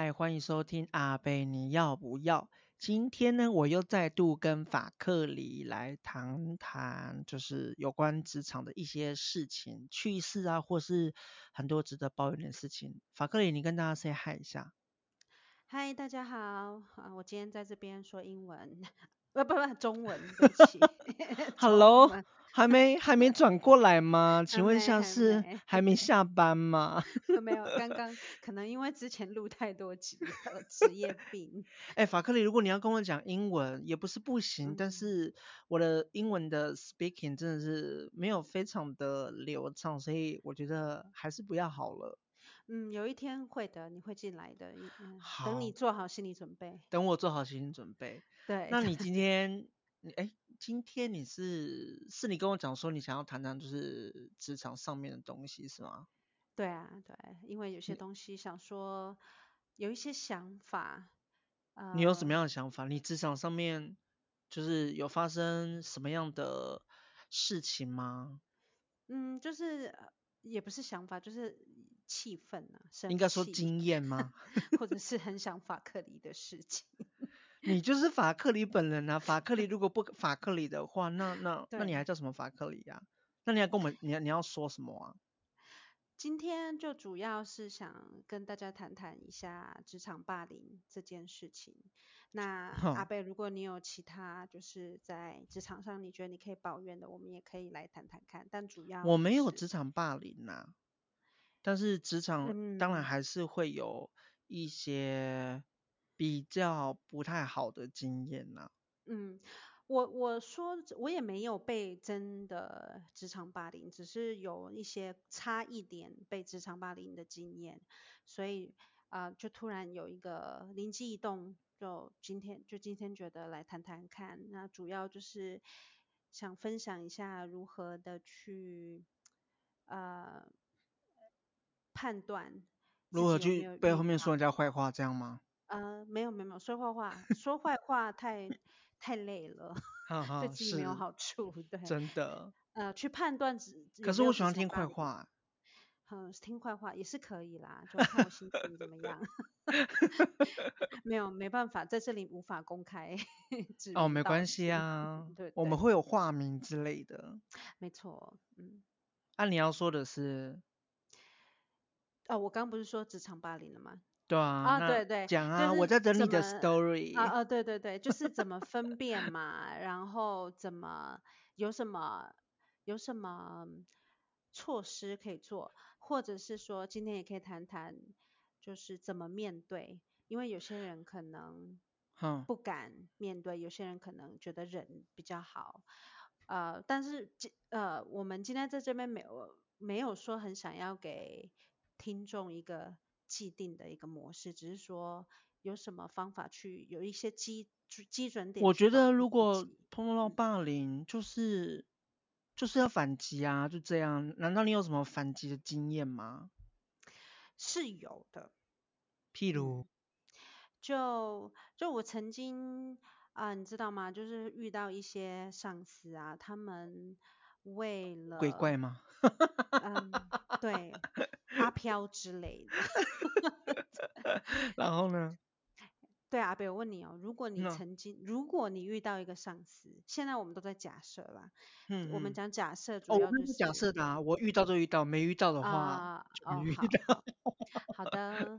嗨，欢迎收听阿贝，你要不要？今天呢，我又再度跟法克里来谈谈，就是有关职场的一些事情、趣事啊，或是很多值得抱怨的事情。法克里，你跟大家 say hi 一下。嗨，大家好，啊，我今天在这边说英文，不不不，中文，对不起。Hello。还没还没转过来吗？请问一下是还没下班吗？没有，刚刚可能因为之前录太多集了，职业病。哎、欸，法克里，如果你要跟我讲英文也不是不行，嗯、但是我的英文的 speaking 真的是没有非常的流畅，所以我觉得还是不要好了。嗯，有一天会的，你会进来的。嗯，等你做好心理准备。等我做好心理准备。对。那你今天，你哎。今天你是是你跟我讲说你想要谈谈就是职场上面的东西是吗？对啊，对，因为有些东西想说有一些想法。你有什么样的想法？呃、你职场上面就是有发生什么样的事情吗？嗯，就是也不是想法，就是气氛啊，应该说经验吗？或者是 很想法克离的事情。你就是法克里本人啊！法克里如果不法克里的话，那那那你还叫什么法克里呀？那你要跟我们，你要你要说什么啊？今天就主要是想跟大家谈谈一下职场霸凌这件事情。那阿贝，如果你有其他就是在职场上你觉得你可以抱怨的，我们也可以来谈谈看。但主要、就是、我没有职场霸凌呐、啊，但是职场当然还是会有一些。比较不太好的经验呐、啊。嗯，我我说我也没有被真的职场霸凌，只是有一些差一点被职场霸凌的经验，所以啊、呃，就突然有一个灵机一动，就今天就今天觉得来谈谈看，那主要就是想分享一下如何的去呃判断如何去背后面说人家坏话这样吗？呃，没有没有没有说坏话，说坏话太太累了，对 自己没有好处，对，真的。呃，去判断只。可是我喜欢听坏话。嗯，听坏话也是可以啦，就看我心情怎么样。没有没办法，在这里无法公开。哦，没关系啊，对，对，我们会有化名之类的。没错，嗯。啊，你要说的是？哦，我刚刚不是说职场霸凌了吗？对啊，啊对对，讲啊，我在等你的 story。啊啊，对对对，就是怎么分辨嘛，然后怎么有什么有什么措施可以做，或者是说今天也可以谈谈，就是怎么面对，因为有些人可能不敢面对，有些人可能觉得忍比较好，呃，但是今呃，我们今天在这边没有没有说很想要给听众一个。既定的一个模式，只是说有什么方法去有一些基基准点。我觉得如果碰到霸凌，就是、嗯、就是要反击啊，就这样。难道你有什么反击的经验吗？是有的，譬如，就就我曾经啊、呃，你知道吗？就是遇到一些上司啊，他们为了鬼怪吗？嗯，对。阿飘之类的，然后呢？对啊，阿北，我问你哦，如果你曾经，如果你遇到一个上司，现在我们都在假设啦，嗯，我们讲假设，主要就是假设的啊，我遇到就遇到，没遇到的话就没遇到。好的，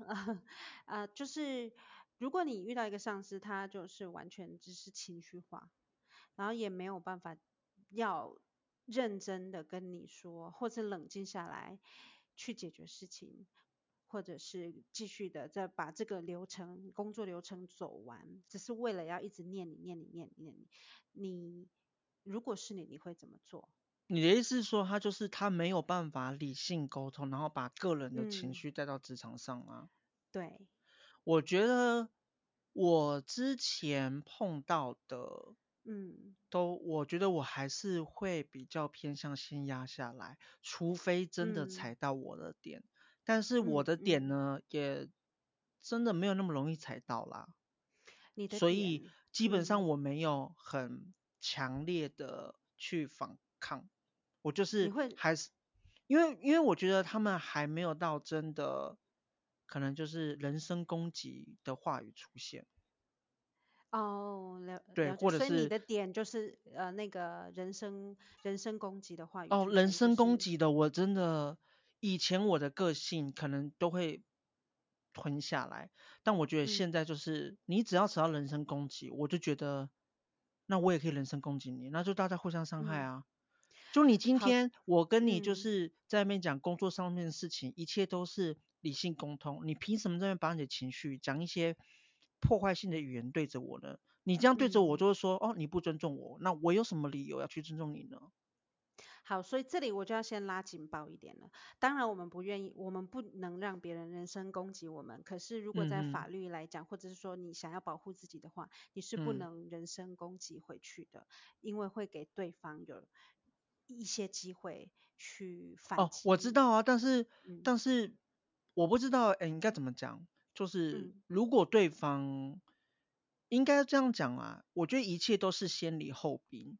呃，就是如果你遇到一个上司，他就是完全只是情绪化，然后也没有办法要认真的跟你说，或者冷静下来。去解决事情，或者是继续的再把这个流程、工作流程走完，只是为了要一直念你、念你、念你、念你。你如果是你，你会怎么做？你的意思是说，他就是他没有办法理性沟通，然后把个人的情绪带到职场上吗？嗯，对，我觉得我之前碰到的。嗯，都我觉得我还是会比较偏向先压下来，除非真的踩到我的点。嗯、但是我的点呢、也真的没有那么容易踩到啦。你的点，所以基本上我没有很强烈的去反抗，嗯、我就是还是因为因为我觉得他们还没有到真的可能就是人身攻击的话语出现。哦，了对，了解，或者是所以你的点就是呃那个人身人身攻击的话语。哦，就是、人身攻击的，我真的以前我的个性可能都会吞下来，但我觉得现在就是、嗯、你只要只要人身攻击，我就觉得那我也可以人身攻击你，那就大家互相伤害啊。嗯、就你今天我跟你就是在那边讲工作上面的事情，嗯、一切都是理性沟通，你凭什么在那边把你的情绪讲一些？破坏性的语言对着我呢？你这样对着我，就会说、嗯、哦，你不尊重我，那我有什么理由要去尊重你呢？好，所以这里我就要先拉警报一点了。当然，我们不愿意，我们不能让别人人身攻击我们。可是，如果在法律来讲，嗯、或者是说你想要保护自己的话，你是不能人身攻击回去的，嗯、因为会给对方有一些机会去反击。哦，我知道啊，但是，嗯、但是我不知道，哎，应该怎么讲？就是如果对方、嗯、应该这样讲啊，我觉得一切都是先礼后兵，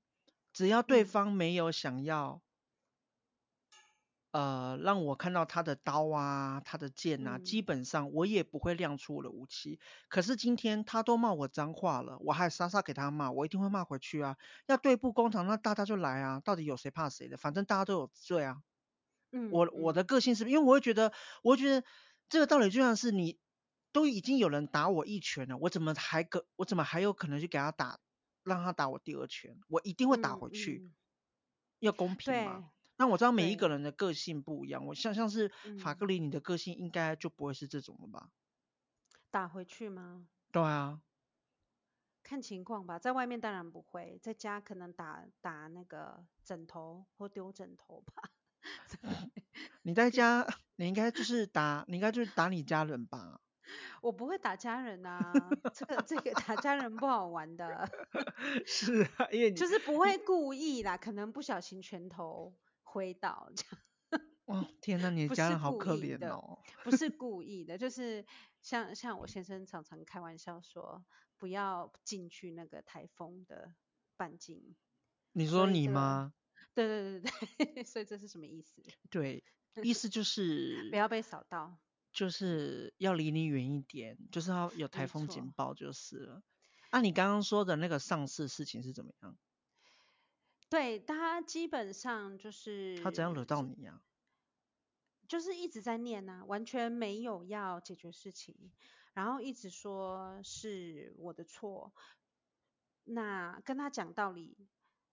只要对方没有想要，嗯、呃，让我看到他的刀啊，他的剑啊，嗯、基本上我也不会亮出我的武器。可是今天他都骂我脏话了，我还傻傻给他骂，我一定会骂回去啊。要对簿公堂，那大家就来啊，到底有谁怕谁的？反正大家都有罪啊。嗯，我我的个性是，因为我会觉得，我会觉得这个道理就像是你。都已经有人打我一拳了，我怎么还可？我怎么还有可能去给他打，让他打我第二拳？我一定会打回去，要公平嘛。那我知道每一个人的个性不一样，我像像是法克里，你的个性应该就不会是这种了吧？打回去吗？对啊，看情况吧。在外面当然不会，在家可能打打那个枕头或丢枕头吧。你在 家，你应该就是打，你应该就是打你家人吧？我不会打家人啊，这个这个打家人不好玩的。是啊，因为就是不会故意啦，可能不小心拳头挥到这样。哦，天哪，你的家人好可怜哦。不是故意的，就是像像我先生常常开玩笑说，不要进去那个台风的半径。你说你吗？对对对对，所以这是什么意思？对，意思就是不要被扫到。就是要离你远一点，就是要有台风警报就是了。啊、你刚刚说的那个上市事情是怎么样？对，他基本上就是他怎样惹到你呀、啊？就是一直在念啊，完全没有要解决事情，然后一直说是我的错。那跟他讲道理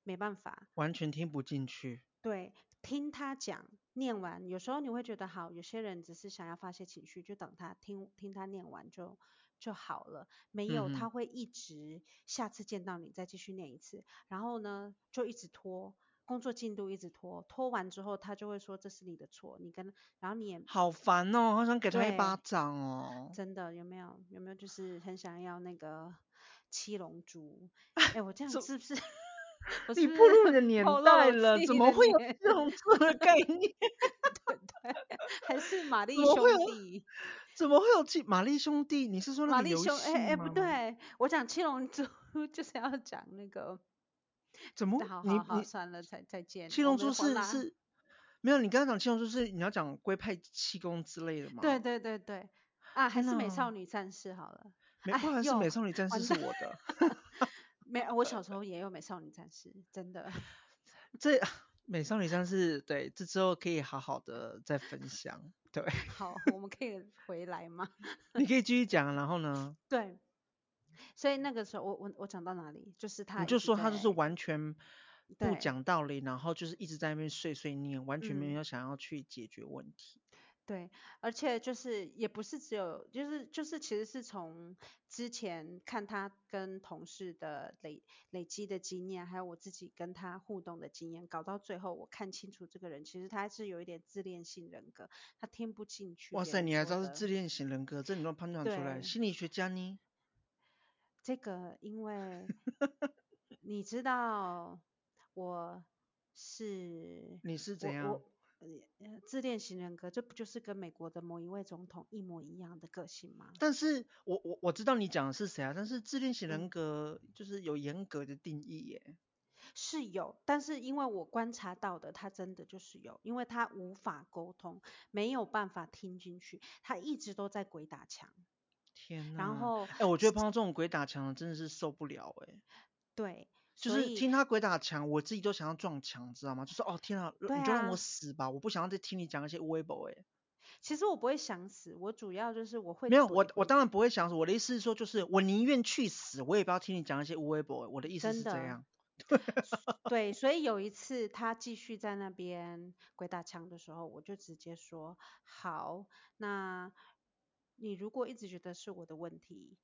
没办法，完全听不进去。对。听他讲，念完，有时候你会觉得好，有些人只是想要发泄情绪，就等他听听他念完就就好了。没有，他会一直下次见到你再继续念一次，然后呢就一直拖，工作进度一直拖，拖完之后他就会说这是你的错，你跟然后你也好烦哦，好想给他一巴掌哦。真的有没有有没有就是很想要那个七龙珠？哎，我这样是不是？你步入你的年代了，怎么会有这种这个概念？对对，还是玛丽兄弟？怎么会有七玛丽兄弟？你是说那个游戏吗？哎哎，不对，我讲七龙珠 就是要讲那个。怎么？好好好，算了，再再见。七龙珠是是，没有，你刚刚讲七龙珠是你要讲龟派气功之类的吗？对对对对，啊，还是美少女战士好了。没，不还是美少女战士是我的。没，我小时候也有美少女战士，真的。这 美少女战士，对，这之后可以好好的再分享。对，好，我们可以回来吗？你可以继续讲，然后呢？对，所以那个时候我我我讲到哪里？就是他，你就说他就是完全不讲道理，然后就是一直在那边碎碎念，完全没有想要去解决问题。嗯对，而且就是也不是只有，就是就是其实是从之前看他跟同事的累累积的经验，还有我自己跟他互动的经验，搞到最后我看清楚这个人，其实他是有一点自恋性人格，他听不进去。哇塞，你还知道是自恋型人格，这你都判断出来？心理学家呢？这个因为你知道我是 你是怎样？呃，自恋型人格，这不就是跟美国的某一位总统一模一样的个性吗？但是我我我知道你讲的是谁啊，但是自恋型人格就是有严格的定义耶。是有，但是因为我观察到的，他真的就是有，因为他无法沟通，没有办法听进去，他一直都在鬼打墙。天呐！然后，哎、欸，我觉得碰到这种鬼打墙的真的是受不了哎、欸。对，就是听他鬼打墙，我自己都想要撞墙，知道吗？就是哦天啊，你就让我死吧，我不想要再听你讲一些微博哎。其实我不会想死，我主要就是我会没有我我当然不会想死，我的意思是说就是我宁愿去死，我也不要听你讲一些无微博。我的意思是这样。对，所以有一次他继续在那边鬼打墙的时候，我就直接说好，那你如果一直觉得是我的问题，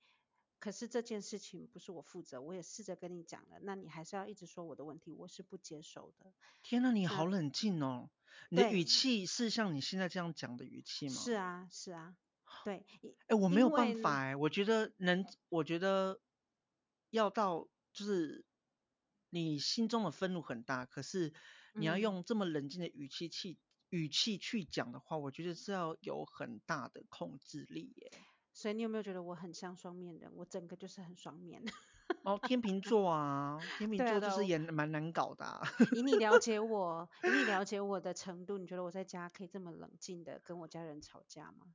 可是这件事情不是我负责，我也试着跟你讲了，那你还是要一直说我的问题，我是不接受的。天哪，你好冷静哦，你的语气是像你现在这样讲的语气吗？是啊，是啊，对。哎，我没有办法哎，我觉得能，我觉得要到就是你心中的愤怒很大，可是你要用这么冷静的语气去、嗯、语气去讲的话，我觉得是要有很大的控制力耶。所以你有没有觉得我很像双面人？我整个就是很双面。哦，天秤座啊，天 秤座就是也蛮难搞的啊。以你了解 我，以你了解我的程度，你觉得我在家可以这么冷静的跟我家人吵架吗？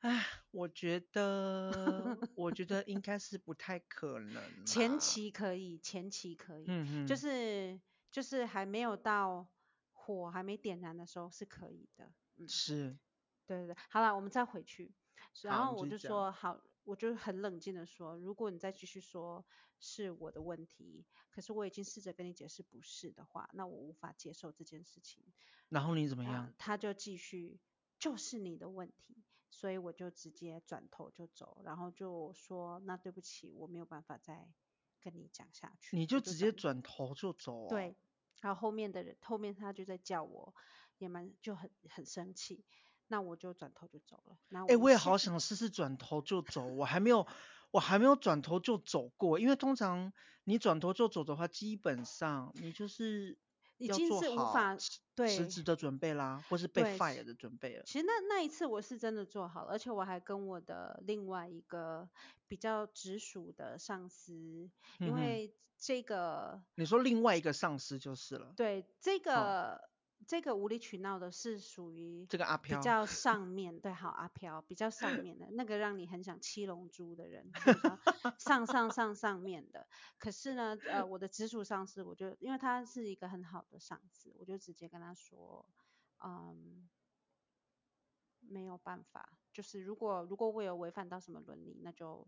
唉，我觉得，我觉得应该是不太可能。前期可以，前期可以，嗯嗯，就是就是还没有到火还没点燃的时候是可以的。嗯，是，对对对，好了，我们再回去。然后我就说好，我就很冷静的说，如果你再继续说是我的问题，可是我已经试着跟你解释不是的话，那我无法接受这件事情。然后你怎么样？他就继续，就是你的问题，所以我就直接转头就走，然后就说那对不起，我没有办法再跟你讲下去。你就直接转头就走啊？对，然后后面的人后面他就在叫我，也蛮就很很生气。那我就转头就走了。哎、欸，我也好想试试转头就走，我还没有，我还没有转头就走过。因为通常你转头就走的话，基本上你就是已经是无法对辞职的准备啦，或是被 fire 的准备了。其实那那一次我是真的做好了，而且我还跟我的另外一个比较直属的上司，嗯、因为这个你说另外一个上司就是了。对，这个。这个无理取闹的是属于这个阿飘比较 上面，对，好阿飘比较上面的那个让你很想七龙珠的人，上上上上面的。可是呢，呃，我的直属上司，我就因为他是一个很好的上司，我就直接跟他说，嗯，没有办法，就是如果如果我有违反到什么伦理，那就。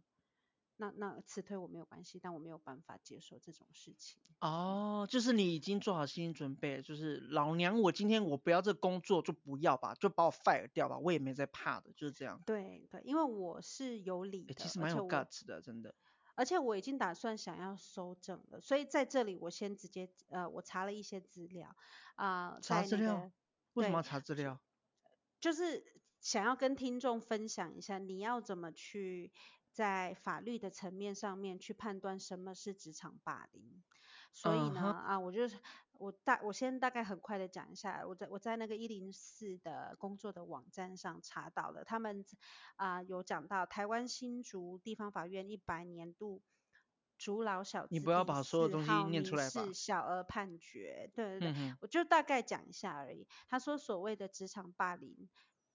那那辞退我没有关系，但我没有办法接受这种事情。哦，就是你已经做好心理准备，就是老娘我今天我不要这工作就不要吧，就把我 fire 掉吧，我也没在怕的，就是这样。对对，因为我是有理的，其实蛮有 guts 的，真的。而且我已经打算想要收整了，所以在这里我先直接呃，我查了一些资料啊，呃、查资料？为什么要查资料？就是想要跟听众分享一下，你要怎么去。在法律的层面上面去判断什么是职场霸凌，所以呢，uh -huh. 啊，我就我大我先大概很快的讲一下，我在我在那个一零四的工作的网站上查到了，他们啊有讲到台湾新竹地方法院一百年度竹老小字第四号民事，你不要把所有东西念出来吧？小额判决，对对对，嗯，我就大概讲一下而已。他说所谓的职场霸凌。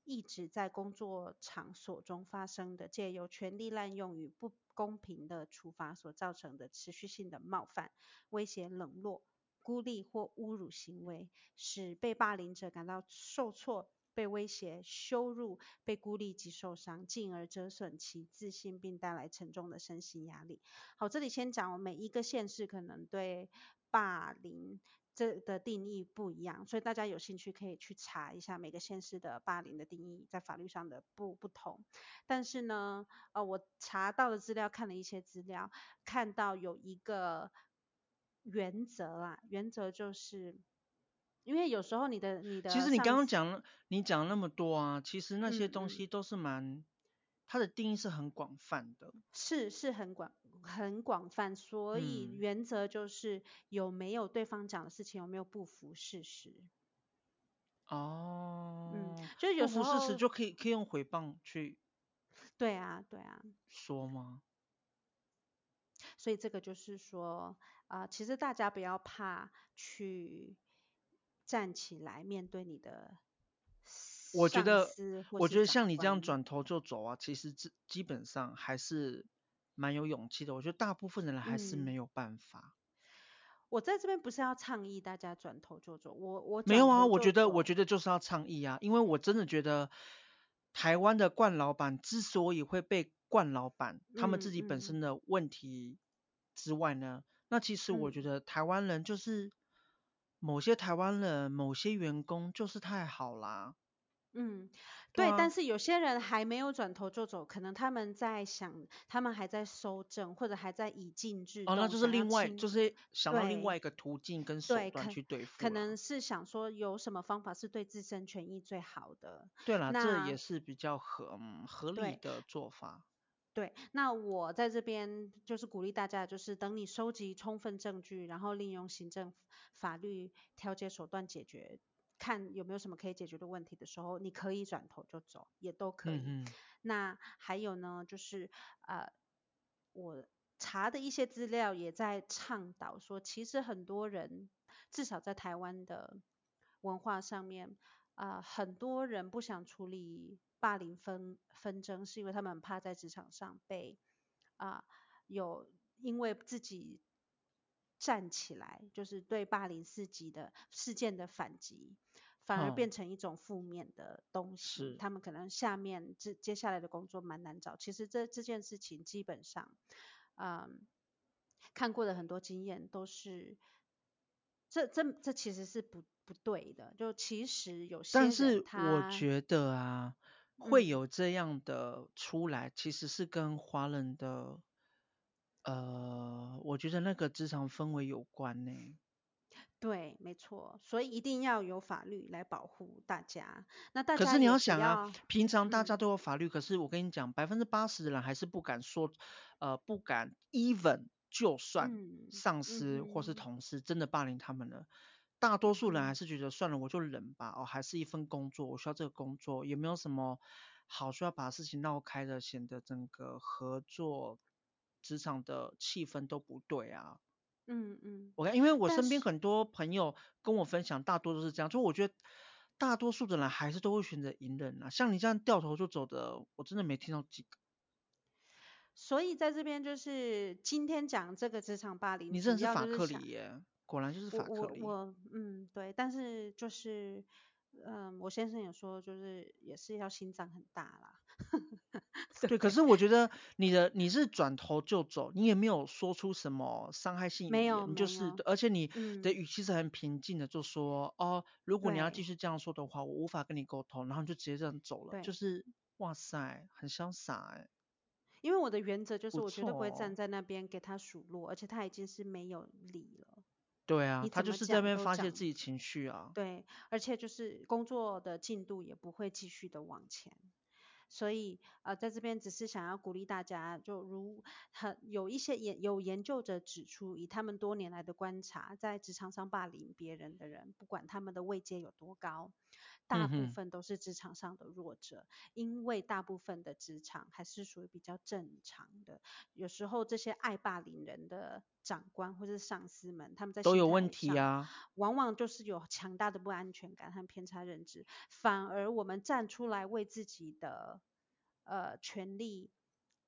一直在工作场所中发生的，借由权力滥用与不公平的处罚所造成的持续性的冒犯、威胁、冷落、孤立或侮辱行为，使被霸凌者感到受挫、被威胁、羞辱、被孤立及受伤，进而折损其自信，并带来沉重的身心压力。好，这里先讲，每一个县市可能对霸凌。这的定义不一样，所以大家有兴趣可以去查一下每个县市的霸凌的定义在法律上的不不同。但是呢，呃，我查到的资料，看了一些资料，看到有一个原则啦，原则就是，因为有时候你的你的，其实你刚刚讲了你讲那么多啊，其实那些东西都是蛮。嗯嗯它的定义是很广泛的，是是很广很广泛，所以原则就是有没有对方讲的事情有没有不符事实。哦，嗯，就有时候不符事实就可以可以用回谤去。对啊，对啊。说吗？所以这个就是说啊、呃，其实大家不要怕去站起来面对你的。我觉得，我觉得像你这样转头就走啊，其实基基本上还是蛮有勇气的。我觉得大部分的人还是没有办法。嗯、我在这边不是要倡议大家转头就走，我我没有啊，我觉得我觉得就是要倡议啊，因为我真的觉得台湾的冠老板之所以会被冠老板，他们自己本身的问题之外呢，那其实我觉得台湾人就是某些台湾人、某些员工就是太好啦。嗯，对，但是有些人还没有转头就走，可能他们在想，他们还在搜证，或者还在以静制动。哦，那就是另外，就是想到另外一个途径跟手段去对付啊。可能是想说有什么方法是对自身权益最好的。对啦，这也是比较合，嗯，合理的做法。对，那我在这边就是鼓励大家，就是等你收集充分证据，然后利用行政法律调解手段解决。看有没有什么可以解决的问题的时候，你可以转头就走，也都可以。嗯嗯。那还有呢，就是呃，我查的一些资料也在倡导说，其实很多人至少在台湾的文化上面，啊、呃，很多人不想处理霸凌纷纷争，是因为他们怕在职场上被啊、呃、有因为自己。站起来，就是对霸凌事件的事件的反击，反而变成一种负面的东西。哦、他们可能下面接接下来的工作蛮难找。其实这这件事情基本上，嗯，看过的很多经验都是，这这这其实是不不对的。就其实有些，但是我觉得啊，会有这样的出来，嗯、其实是跟华人的。呃，我觉得那个职场氛围有关呢。对，没错，所以一定要有法律来保护大家。那大家可是你要想啊，平常大家都有法律，嗯、可是我跟你讲，百分之八十的人还是不敢说，呃，不敢。even 就算上司或是同事真的霸凌他们了，嗯、大多数人还是觉得算了，我就忍吧。哦，还是一份工作，我需要这个工作，也没有什么好需要把事情闹开的，显得整个合作。职场的气氛都不对啊，嗯嗯，我看，因为我身边很多朋友跟我分享，大多都是这样，就我觉得大多数的人还是都会选择隐忍啊，像你这样掉头就走的，我真的没听到几个。所以在这边就是今天讲这个职场霸凌，你认识法克里耶，果然就是法克里。我，我嗯对，但是就是。嗯，我先生也说，就是也是要心脏很大啦。对，对，可是我觉得你的你是转头就走，你也没有说出什么伤害性语言，没有，你就是，而且你的语气是很平静的，就说、嗯、哦，如果你要继续这样说的话，我无法跟你沟通，然后你就直接这样走了，对就是哇塞，很潇洒哎。因为我的原则就是，我绝对不会站在那边给他数落，而且他已经是没有理了。对啊，他就是在那边发泄自己情绪啊。对，而且就是工作的进度也不会继续的往前。所以呃，在这边只是想要鼓励大家，就如很有一些研有研究者指出，以他们多年来的观察，在职场上霸凌别人的人，不管他们的位阶有多高，大部分都是职场上的弱者，嗯、因为大部分的职场还是属于比较正常的。有时候这些爱霸凌人的长官或者是上司们，他们在都有问题啊，往往就是有强大的不安全感和偏差认知，反而我们站出来为自己的。呃，权利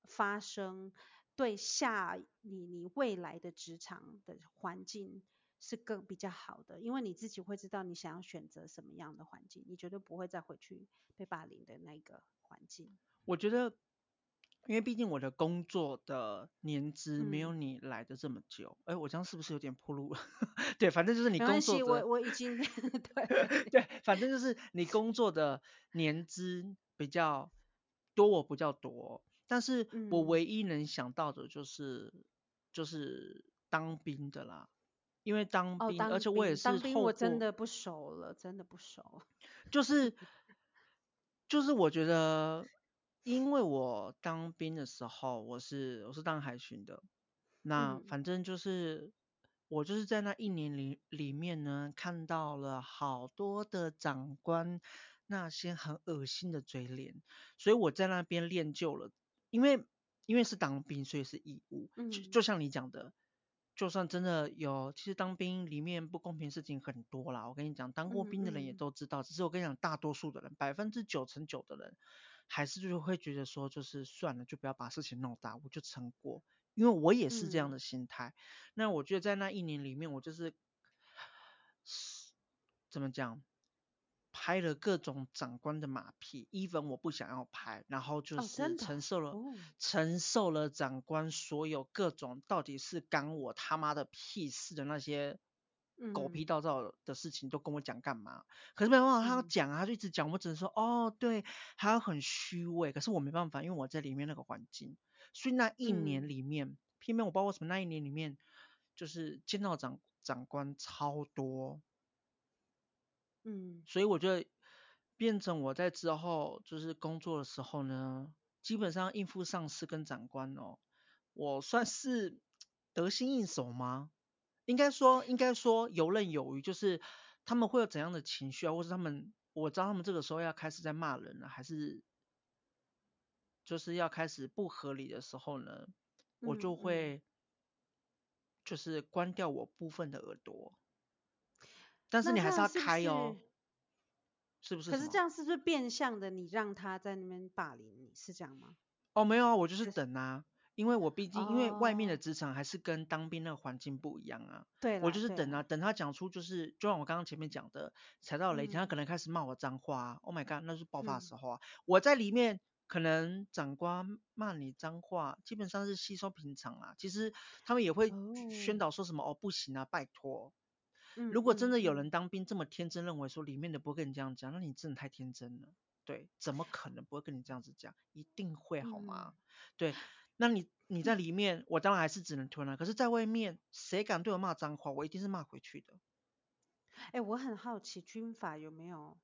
发声，对下你你未来的职场的环境是更比较好的，因为你自己会知道你想要选择什么样的环境，你绝对不会再回去被霸凌的那个环境。我觉得，因为毕竟我的工作的年资没有你来的这么久，哎、嗯，我这样是不是有点暴露了？对，反正就是你工作的，我我已经 对对，反正就是你工作的年资比较。多我不叫多，但是我唯一能想到的就是、嗯、就是当兵的啦，因为当兵，而且我也是当兵，我真的不熟了，真的不熟。就是就是我觉得，因为我当兵的时候，我是我是当海巡的，那反正就是、嗯、我就是在那一年里里面呢，看到了好多的长官。那些很恶心的嘴脸，所以我在那边练就了，因为因为是当兵，所以是义务。嗯，就就像你讲的，就算真的有，其实当兵里面不公平事情很多啦。我跟你讲，当过兵的人也都知道。嗯嗯，只是我跟你讲，大多数的人，百分之九成九的人，还是就是会觉得说，就是算了，就不要把事情弄大，我就撑过。因为我也是这样的心态。嗯、那我觉得在那一年里面，我就是 怎么讲？拍了各种长官的马屁，even 我不想要拍，然后就是承受了、承受了长官所有各种到底是干我他妈的屁事的那些狗屁道灶的事情，都跟我讲干嘛？嗯、可是没办法，他要讲啊，他就一直讲，我只能说哦，对，还要很虚伪。可是我没办法，因为我在里面那个环境，所以那一年里面，嗯、偏偏我不知道为什么那一年里面，就是见到长长官超多。嗯，所以我觉得变成我在之后就是工作的时候呢，基本上应付上司跟长官哦，我算是得心应手吗？应该说，应该说游刃有余，就是他们会有怎样的情绪啊，或是他们我知道他们这个时候要开始在骂人了，还是就是要开始不合理的时候呢，我就会就是关掉我部分的耳朵。但是你还是要开哦，是不是？可是这样是不是变相的？你让他在那边霸凌你是这样吗？哦，没有啊，我就是等啊，因为我毕竟、哦、因为外面的职场还是跟当兵那个环境不一样啊。对，我就是等啊，等他讲出就是，就像我刚刚前面讲的，踩到雷他可能开始骂我脏话、啊。Oh my god，那是爆发的时候啊！嗯、我在里面可能长官骂你脏话，基本上是稀松平常啊。其实他们也会宣导说什么哦，哦，不行啊，拜托。如果真的有人当兵这么天真，认为说里面的不会跟你这样讲，那你真的太天真了。对，怎么可能不会跟你这样子讲？一定会好吗？嗯、对，那你你在里面，我当然还是只能吞了。可是，在外面，谁敢对我骂脏话，我一定是骂回去的。哎、欸，我很好奇，军法有没有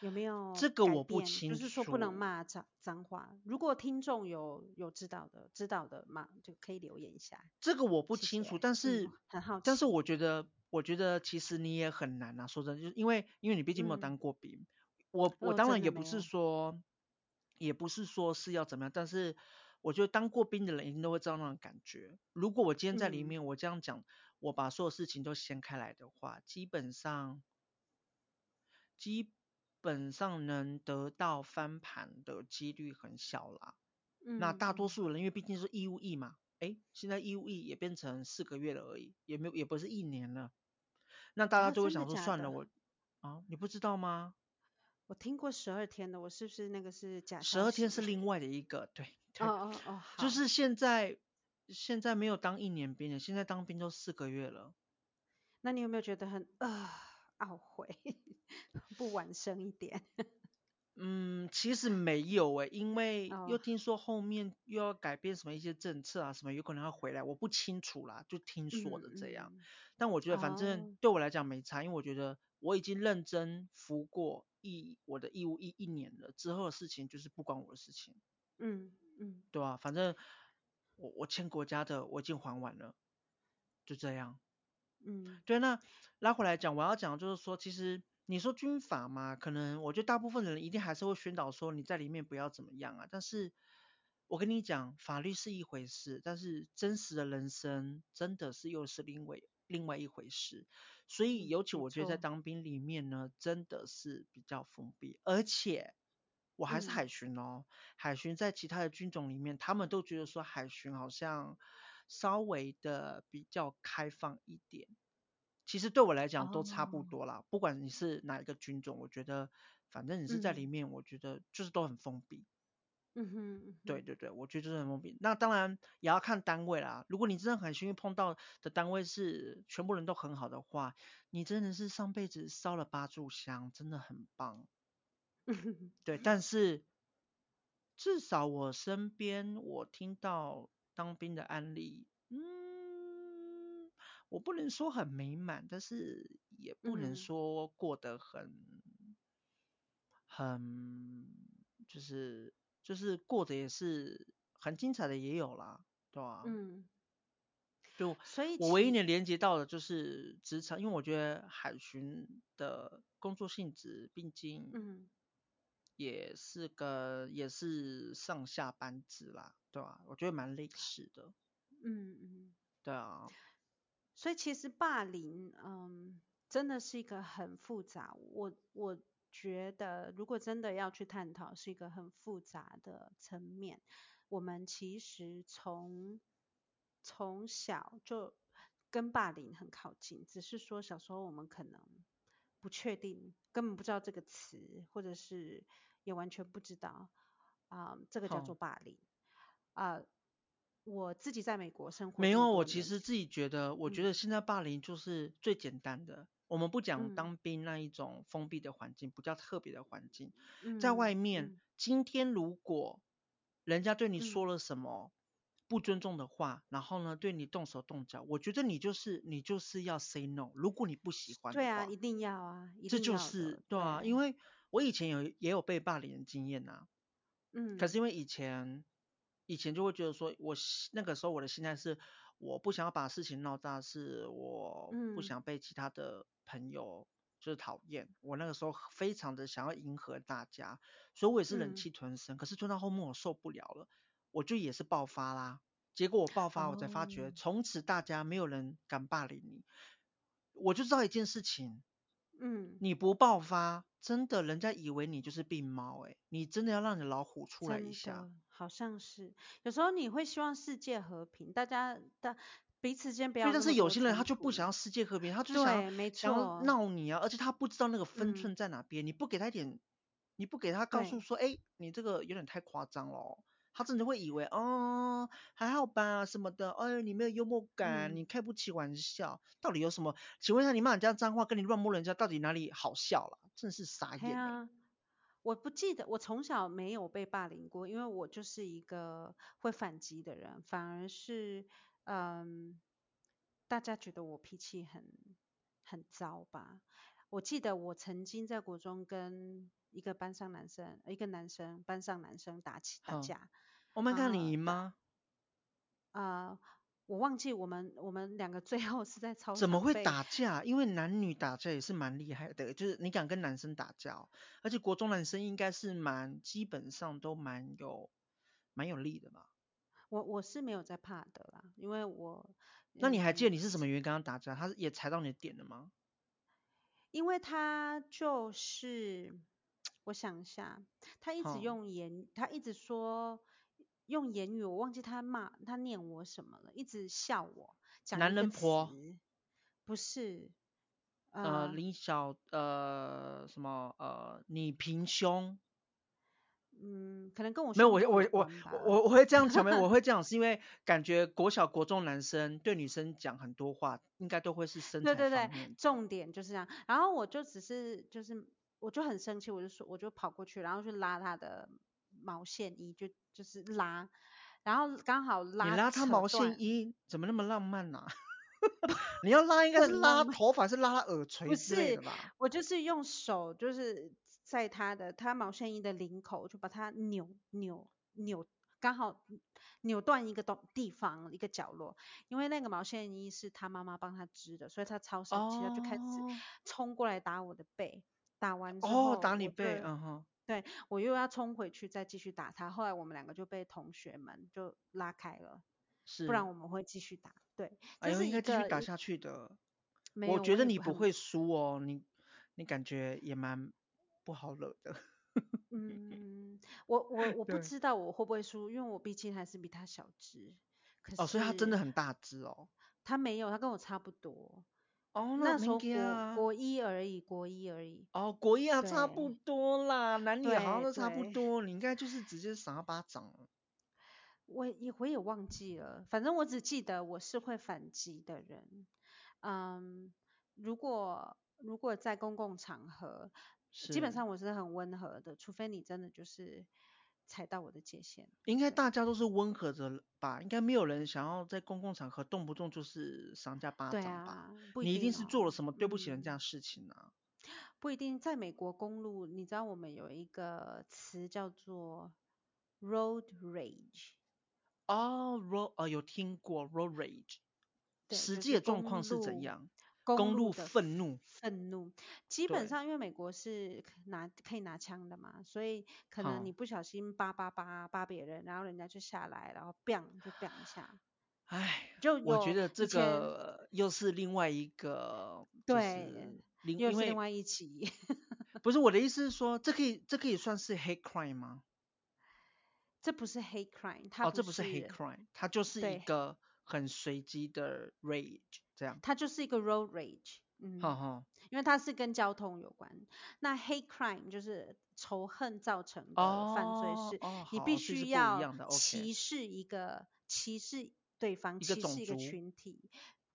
有没有这个我不清楚，就是说不能骂脏脏话。如果听众有有知道的知道的嘛，就可以留言一下。这个我不清楚，谢谢，但是、嗯、很好奇，但是我觉得。我觉得其实你也很难啊，说真的，就是因为因为你毕竟没有当过兵，嗯、我我当然也不是说，哦、也不是说是要怎么样，但是我觉得当过兵的人一定都会知道那种感觉。如果我今天在里面，嗯、我这样讲，我把所有事情都掀开来的话，基本上基本上能得到翻盘的几率很小啦。嗯、那大多数人因为毕竟是义务役嘛，哎，现在义务役也变成四个月了而已，也没有也不是一年了。那大家就会想说，算了，啊、我啊，你不知道吗？我听过十二天的，我是不是那个是假？十二天是另外的一个，对对，哦哦哦，就是现在现在没有当一年兵的，现在当兵都四个月了。那你有没有觉得很啊懊悔，不晚生一点？嗯，其实没有诶，因为又听说后面又要改变什么一些政策啊，什么有可能要回来，我不清楚啦，就听说的这样。嗯、但我觉得反正对我来讲没差，哦、因为我觉得我已经认真服过义我的义务一一年了，之后的事情就是不关我的事情。嗯嗯，嗯对啊，反正我我欠国家的我已经还完了，就这样。嗯，对，那拉回来讲，我要讲就是说，其实。你说军法嘛，可能我觉得大部分人一定还是会宣导说你在里面不要怎么样啊。但是我跟你讲，法律是一回事，但是真实的人生真的是又是另外另外一回事。所以尤其我觉得在当兵里面呢，真的是比较封闭。而且我还是海巡哦，嗯、海巡在其他的军种里面，他们都觉得说海巡好像稍微的比较开放一点。其实对我来讲都差不多啦，oh. 不管你是哪一个军种，我觉得反正你是在里面，嗯、我觉得就是都很封闭。嗯哼，对对对，我觉得就是很封闭。那当然也要看单位啦。如果你真的很幸运碰到的单位是全部人都很好的话，你真的是上辈子烧了八炷香，真的很棒。对，但是至少我身边我听到当兵的案例，嗯。我不能说很美满，但是也不能说过得很、嗯、很就是就是过得也是很精彩的也有啦，对吧？嗯，就所以我唯一能连接到的就是职场，因为我觉得海巡的工作性质毕竟，嗯，也是个也是上下班制啦，对吧？我觉得蛮类似的。嗯嗯，对啊。所以其实霸凌，嗯，真的是一个很复杂。我我觉得，如果真的要去探讨，是一个很复杂的层面。我们其实从从小就跟霸凌很靠近，只是说小时候我们可能不确定，根本不知道这个词，或者是。也完全不知道啊、呃，这个叫做霸凌啊、呃。我自己在美国生活，没有。我其实自己觉得，我觉得现在霸凌就是最简单的。嗯、我们不讲当兵那一种封闭的环境，不叫特别的环境，嗯、在外面、嗯，今天如果人家对你说了什么不尊重的话，嗯、然后呢，对你动手动脚，我觉得你就是你就是要 say no。如果你不喜欢的话，对啊，一定要啊，这就是对啊，因为。我以前有也有被霸凌的经验呐、啊，嗯，可是因为以前以前就会觉得说，我那个时候我的心态是，我不想要把事情闹大，是我不想被其他的朋友就是讨厌、嗯，我那个时候非常的想要迎合大家，所以我也是忍气吞声、嗯，可是吞到后面我受不了了，我就也是爆发啦，结果我爆发，我才发觉从、哦、此大家没有人敢霸凌你，我就知道一件事情，嗯，你不爆发。真的，人家以为你就是病猫哎，你真的要让你老虎出来一下。好像是，有时候你会希望世界和平，大家的彼此间不要。但是有些人他就不想要世界和平，他就想要想要闹你啊，而且他不知道那个分寸在哪边、嗯，你不给他一点，你不给他告诉说，哎，你这个有点太夸张了。他真的会以为哦，还好吧什么的，哎，你没有幽默感，嗯、你开不起玩笑，到底有什么？请问一下，你骂人家脏话，跟你乱摸人家，到底哪里好笑了？真是傻眼、欸。啊，我不记得，我从小没有被霸凌过，因为我就是一个会反击的人，反而是嗯，大家觉得我脾气很很糟吧。我记得我曾经在国中跟。一个班上男生，一个男生班上男生打起打架，我们看你赢吗？啊、呃，我忘记我们我们两个最后是在操场。怎么会打架？因为男女打架也是蛮厉害的，就是你敢跟男生打架，而且国中男生应该是蛮基本上都蛮有蛮有力的吧？我我是没有在怕的啦，因为我。那你还记得你是什么原因跟他打架？他也踩到你的点了吗？因为他就是。我想一下，他一直用言，他一直说用言语，我忘记他骂他念我什么了，一直笑我。男人婆不是，呃，林小呃什么呃，你平胸。嗯，可能跟我没有，我我我我我会这样讲没有，我 会这样是因为感觉国小国中男生对女生讲很多话，应该都会是身材方面。对对对，重点就是这样。然后我就只是就是。我就很生气，我就说，我就跑过去，然后去拉他的毛线衣，就就是拉，然后刚好拉。你拉他毛线衣怎么那么浪漫呢、啊？你要拉应该是拉头发，是拉他耳垂之类的吧？不是，我就是用手，就是在他的他毛线衣的领口，就把它扭扭扭，刚好扭断一个东地方一个角落，因为那个毛线衣是他妈妈帮他织的，所以他超生气，他就开始冲过来打我的背。打完之后，哦，打你背，嗯哼，对，我又要冲回去再继续打他，后来我们两个就被同学们就拉开了，是，不然我们会继续打，对，哎呦，应该继续打下去的，我觉得你不会输哦，你你感觉也蛮不好惹的，嗯，我我我不知道我会不会输，因为我毕竟还是比他小只，可是，哦，所以他真的很大只哦，他没有，他跟我差不多。哦，那时候国国一而已，国一而已。哦，国一啊，差不多啦，男女好像都差不多。你应该就是直接赏巴掌。我也我也忘记了，反正我只记得我是会反击的人。嗯，如果如果在公共场合，基本上我是很温和的，除非你真的就是。踩到我的界限，应该大家都是温和的吧？应该没有人想要在公共场合动不动就是赏人家巴掌吧？你一定是做了什么对不起人家的事情啊？不一定，在美国公路，你知道我们有一个词叫做 road rage。哦，road 呃有听过 road rage，实际的状况是怎样？公路愤怒，愤怒。基本上因为美国是拿可以拿枪的嘛，所以可能你不小心叭叭叭叭别人，然后人家就下来，然后 biang 就 biang 一下。唉，就我觉得这个又是另外一个，对，又是另外一起。不是我的意思是说，这可以这可以算是 hate crime 吗？这不是 hate crime，它哦，这不是 hate crime，它就是一个很随机的 rage 这样。它就是一个 road rage，嗯，好好，因为它是跟交通有关。那 hate crime 就是仇恨造成的犯罪，是你必须要歧视一个歧视。对方歧视一个群体，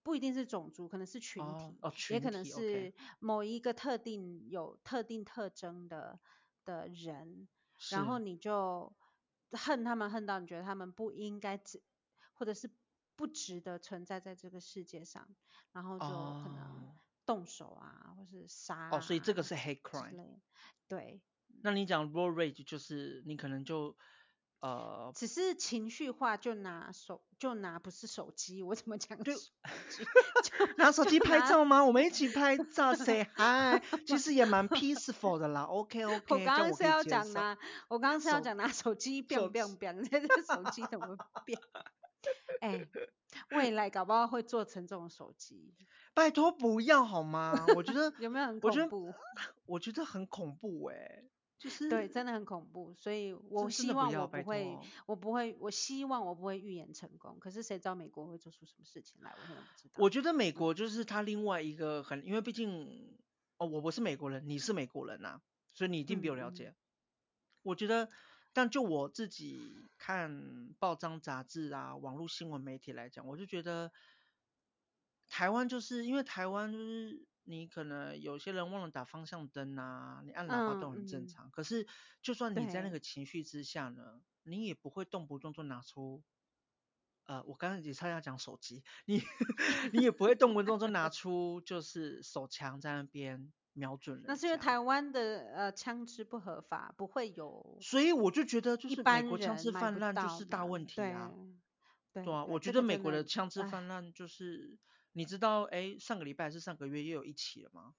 不一定是种族，可能是群体，哦哦、群体也可能是某一个特定有特定特征的的人，然后你就恨他们，恨到你觉得他们不应该值，或者是不值得存在在这个世界上，然后就可能动手啊，哦、或是杀、啊。哦，所以这个是 hate crime。对。那你讲 road rage 就是你可能就。呃，只是情绪化，就拿手就拿不是手机，我怎么讲？就，拿手机拍照吗？我们一起拍照，say hi，其实也蛮 peaceful 的啦。OK OK，我刚刚是要讲拿，我刚刚是要讲拿手机 biang biang，这个手机怎么变？哎，未来搞不好会做成这种手机。拜托不要好吗？我觉得 有没有很恐怖？我觉得，我觉得很恐怖哎、欸。就是对，真的很恐怖，所以我希望我不会，不我不会，我希望我不会预言成功。可是谁知道美国会做出什么事情来？我真的不知道。我觉得美国就是他另外一个很，因为毕竟哦，我不是美国人，你是美国人呐、啊，所以你一定比我了解。嗯、我觉得，但就我自己看报章杂志啊，网络新闻媒体来讲，我就觉得台湾就是因为台湾就是。你可能有些人忘了打方向灯啊，你按喇叭都很正常。嗯、可是，就算你在那个情绪之下呢，你也不会动不动就拿出，呃，我刚刚也差点讲手机，你 你也不会动不动就拿出就是手枪在那边瞄准人。那是因为台湾的呃枪支不合法，不会有。所以我就觉得就是美国枪支泛滥就是大问题啊。对，对啊，我觉得美国的枪支泛滥就是。你知道，哎，上个礼拜还是上个月又有一起了吗？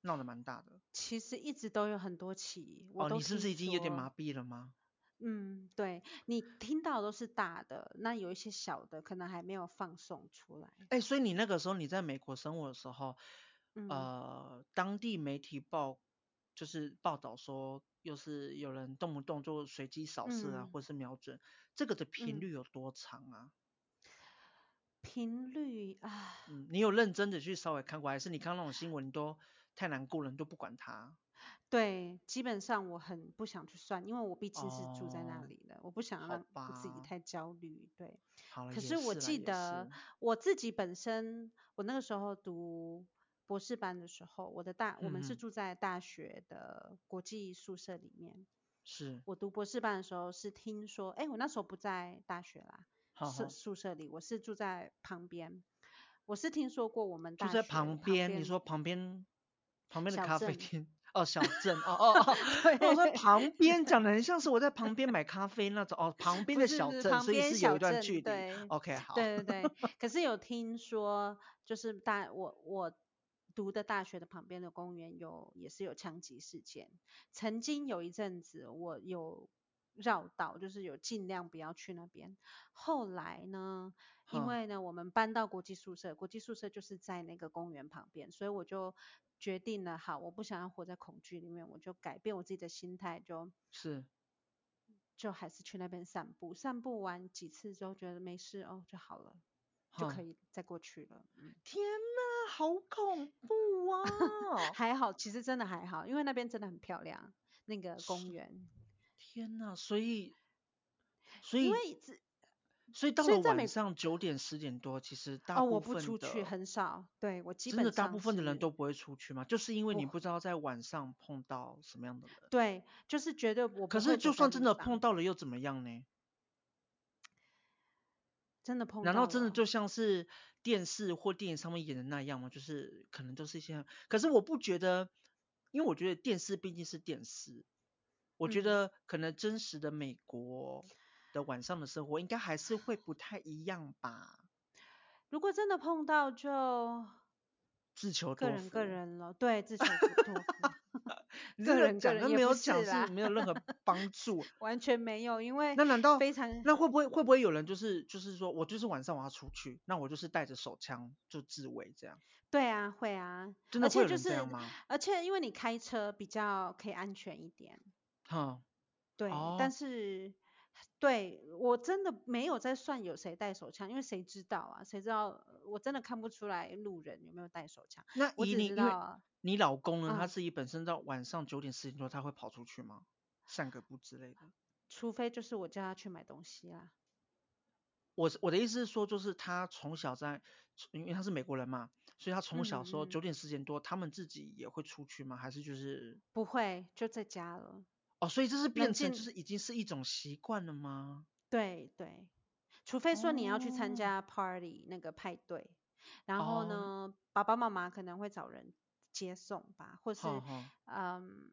闹得蛮大的。其实一直都有很多起，哦、你是不是已经有点麻痹了吗？嗯，对，你听到都是大的，那有一些小的可能还没有放送出来。哎，所以你那个时候你在美国生活的时候，嗯、呃，当地媒体报就是报道说，又是有人动不动就随机扫射啊，嗯、或是瞄准，这个的频率有多长啊？嗯频率啊，嗯，你有认真的去稍微看过，还是你看那种新闻你都太难过了，你都不管它？对，基本上我很不想去算，因为我毕竟是住在那里的，哦、我不想让自己太焦虑。对，好了，可是我记得我自己本身，我那个时候读博士班的时候，我的大，我们是住在大学的国际宿舍里面。是我读博士班的时候是听说，哎，我那时候不在大学啦。宿宿舍里，我是住在旁边。我是听说过我们住在旁边，你说旁边旁边的咖啡厅哦，小镇哦哦哦，我说旁边讲的很 像是我在旁边买咖啡那种哦，旁边的小镇，所以是有一段距离。OK，好。对对对，可是有听说，就是大我我读的大学的旁边的公园有也是有枪击事件。曾经有一阵子，我有。绕道就是有尽量不要去那边。后来呢，因为呢，我们搬到国际宿舍，国际宿舍就是在那个公园旁边，所以我就决定了，好，我不想要活在恐惧里面，我就改变我自己的心态，就是就还是去那边散步。散步完几次之后，觉得没事哦，就好了，就可以再过去了。嗯，天哪，好恐怖啊！还好，其实真的还好，因为那边真的很漂亮，那个公园。天呐，所以，所以，因为所以到了晚上九点十点多，其实大部分的，哦，我不出去很少，对，我基本上真的大部分的人都不会出去嘛，就是因为你不知道在晚上碰到什么样的人。对，就是觉得我。可是就算真的碰到了又怎么样呢？真的碰到。难道真的就像是电视或电影上面演的那样吗？就是可能都是一些，可是我不觉得，因为我觉得电视毕竟是电视。我觉得可能真实的美国的晚上的生活应该还是会不太一样吧。如果真的碰到就自求多福。个人个人了，对，自求多福。个人讲那没有讲是没有任何 帮助，完全没有，因为那难道非常那会不会会不会有人就是就是说我就是晚上我要出去，那我就是带着手枪就自卫这样？对啊，会啊，真的会有人这样吗？而且就是，而且因为你开车比较可以安全一点，哈，对，哦、但是对我真的没有在算有谁带手枪，因为谁知道啊？谁知道？我真的看不出来路人有没有带手枪。那以你因为你老公呢？嗯、他自己本身到晚上九点十点多他会跑出去吗？散个步之类的？除非就是我叫他去买东西啊。我我的意思是说，就是他从小在，因为他是美国人嘛，所以他从小说九点十点多、嗯，他们自己也会出去吗？还是就是不会，就在家了。哦，所以这是变成就是已经是一种习惯了吗？对对，除非说你要去参加 party、哦、那个派对，然后呢，哦、爸爸妈妈可能会找人。接送吧，或是、哦、嗯，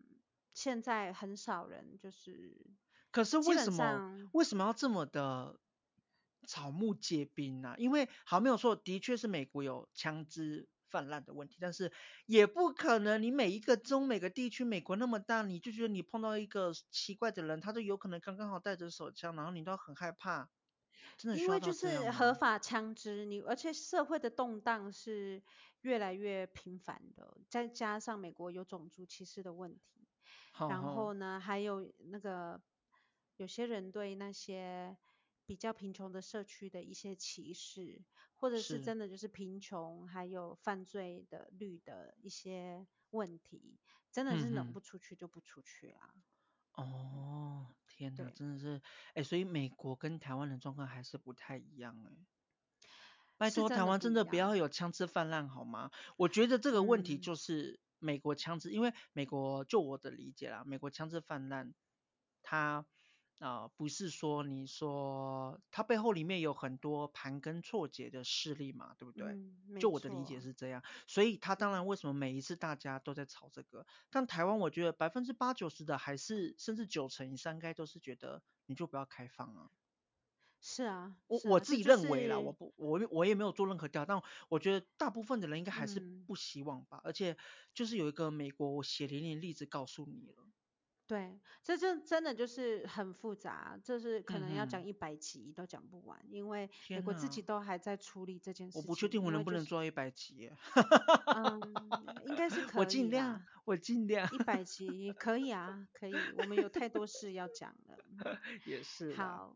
现在很少人就是。可是为什么为什么要这么的草木皆兵呢、啊？因为好没有错，的确是美国有枪支泛滥的问题，但是也不可能你每一个州每个地区，美国那么大，你就觉得你碰到一个奇怪的人，他都有可能刚刚好带着手枪，然后你都很害怕。真的因为就是合法枪支，你而且社会的动荡是越来越频繁的，再加上美国有种族歧视的问题，然后呢，还有那个有些人对那些比较贫穷的社区的一些歧视，或者是真的就是贫穷还有犯罪的率的一些问题，真的是能不出去就不出去啊。嗯哦，天哪，真的是，哎、欸，所以美国跟台湾的状况还是不太一样哎。拜托，台湾真的不要有枪支泛滥好吗？我觉得这个问题就是美国枪支、嗯，因为美国就我的理解啦，美国枪支泛滥，它。啊、呃，不是说你说它背后里面有很多盘根错节的势力嘛，对不对？嗯，就我的理解是这样，所以它当然为什么每一次大家都在炒这个，但台湾我觉得百分之八九十的还是甚至九成以上应该都是觉得你就不要开放啊。是啊，我我自己认为啦，我不我我也没有做任何调，但我觉得大部分的人应该还是不希望吧，嗯、而且就是有一个美国血淋淋的例子告诉你了。对，这这真的就是很复杂，这是可能要讲一百集都讲不完，嗯，因为美国自己都还在处理这件事情。我不确定我能不能做一百集。嗯，应该是 可以。我尽量，我尽量。一百集可以啊，可以。我们有太多事要讲了。也是。好。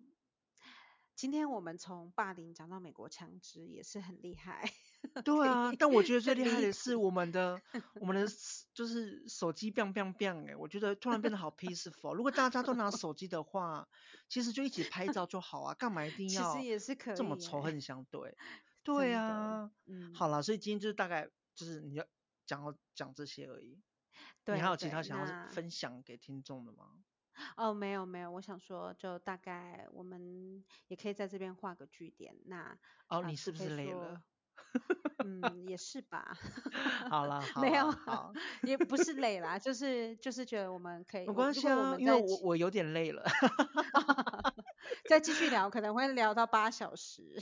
今天我们从霸凌讲到美国枪支，也是很厉害。对啊，但我觉得最厉害的是我们的我们的就是手机 biang biang biang 哎，我觉得突然变得好 peaceful。如果大家都拿手机的话，其实就一起拍照就好啊，干嘛一定要其实也是可以这么仇恨相对？对 啊，嗯，好了，所以今天就是大概就是你要讲要讲这些而已。对，你还有其他想要分享给听众的吗？哦，没有没有，我想说，就大概我们也可以在这边画个句点。那哦，你是不是累了？嗯，也是吧。好了，好没有，好，也不是累啦，就是就是觉得我们可以。没关系啊，因为我我有点累了。再继续聊，可能会聊到八小时。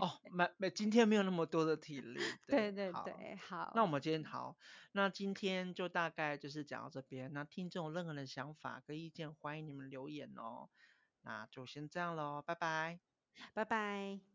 哦，没没，今天没有那么多的体力。对对对，对好，好。那我们今天好，那今天就大概就是讲到这边。那听众有任何的想法跟意见，欢迎你们留言哦。那就先这样喽，拜拜，拜拜。